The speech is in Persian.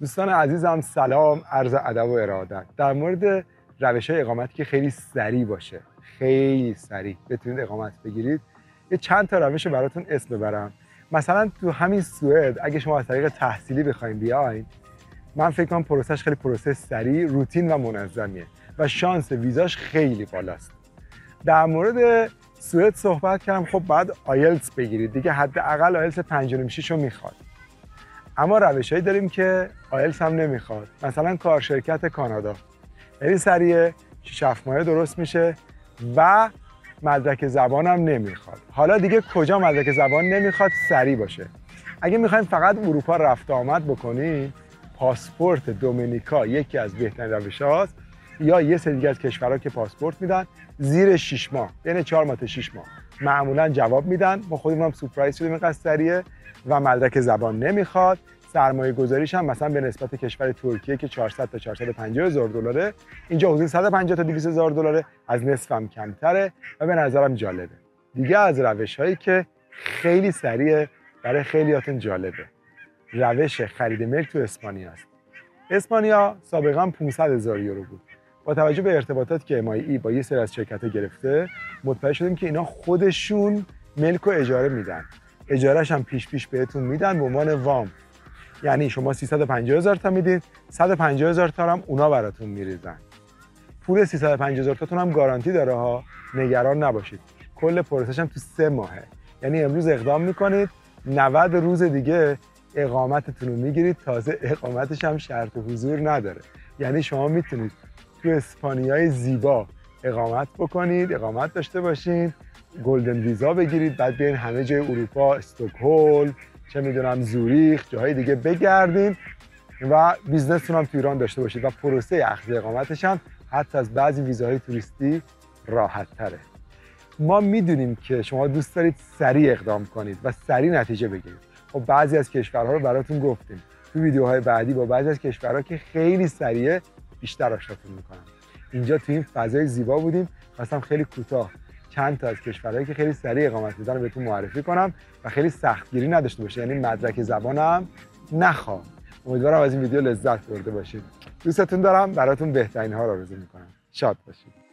دوستان عزیزم سلام عرض ادب و ارادت. در مورد روش های اقامتی که خیلی سریع باشه خیلی سریع بتونید اقامت بگیرید یه چند تا روش براتون اسم ببرم. مثلا تو همین سوئد اگه شما از طریق تحصیلی بخواید بیاین من فکر کنم پروسش خیلی پروسه سریع روتین و منظمیه و شانس ویزاش خیلی بالاست. در مورد سوئد صحبت کردم خب بعد آیلتس بگیرید. دیگه حداقل آیلتس 5.6 رو می‌خواد. اما روشهایی داریم که آیلتس هم نمی‌خواد. مثلا کارشرکت کانادا. خیلی سریعه 6 7 ماهه درست میشه و مدرک زبان هم نمی‌خواد. حالا دیگه کجا مدرک زبان نمی‌خواد؟ سریع باشه. اگه می‌خوایم فقط اروپا رفت آمد بکنیم پاسپورت دومینیکا یکی از بهترین روش هاست یا یه سری دیگه از کشورها که پاسپورت میدن زیر 6 ماه بین 4 ماه تا 6 ماه. معمولا جواب میدن. ما خودمون هم سورپرایز شدیم سریعه و مدرک زبان نمی‌خواد. سرمایه گذاریش هم مثلا به نسبت کشور ترکیه که 400 تا 450 هزار دلاره اینجا حدود 150 تا 200 هزار دلاره. از نصف هم کمتره و به نظرم جالبه. دیگه از روش هایی که خیلی سریع برای خیلیاتون جالبه. روش خرید ملک تو اسپانیا است. اسپانیا سابقا 500 هزار یورو بود. با توجه به ارتباطات که ای با یه سری از شرکت گرفته متوجه شدیم که اینا خودشون ملک رو اجاره میدن. اجارهش هم پیش پیش بهتون میدن به عنوان وام. یعنی شما 350 هزار تا می‌دید 150 هزار تا هم اونا براتون میریزن. پول 350 هزار تاتون هم گارانتی داره ها نگران نباشید. کل پروسش هم تو سه ماهه. یعنی امروز اقدام می‌کنید 90 روز دیگه اقامتتون رو می‌گیرید تازه اقامتش هم شرط حضور نداره. یعنی شما می‌تونید تو اسپانیای زیبا. اقامت بکنید اقامت داشته باشین گلدن ویزا بگیرید بعد بیاین همه جای اروپا استکهلم چه می‌دونم زوریخ جاهای دیگه بگردین و بیزنستون هم تو ایران داشته باشید و پروسه اخذ اقامتش هم حتی از بعضی ویزاهای توریستی راحت تره. ما می‌دونیم که شما دوست دارید سریع اقدام کنید و سریع نتیجه بگیرید. خب بعضی از کشورها رو براتون گفتیم. تو ویدیوهای بعدی با بعضی از کشورها که خیلی سریعه بیشتر آشناتون می‌کنم. اینجا تو این فضای زیبا بودیم. خواستم خیلی کوتاه چند تا از کشورهایی که خیلی سریع اقامت میدن بهتون معرفی کنم و خیلی سختگیری نداشته باشه. یعنی مدرک زبانم نخوام. امیدوارم از این ویدیو لذت برده باشید. دوستتون دارم. براتون بهترین ها رو آرزو می‌کنم. شاد باشید.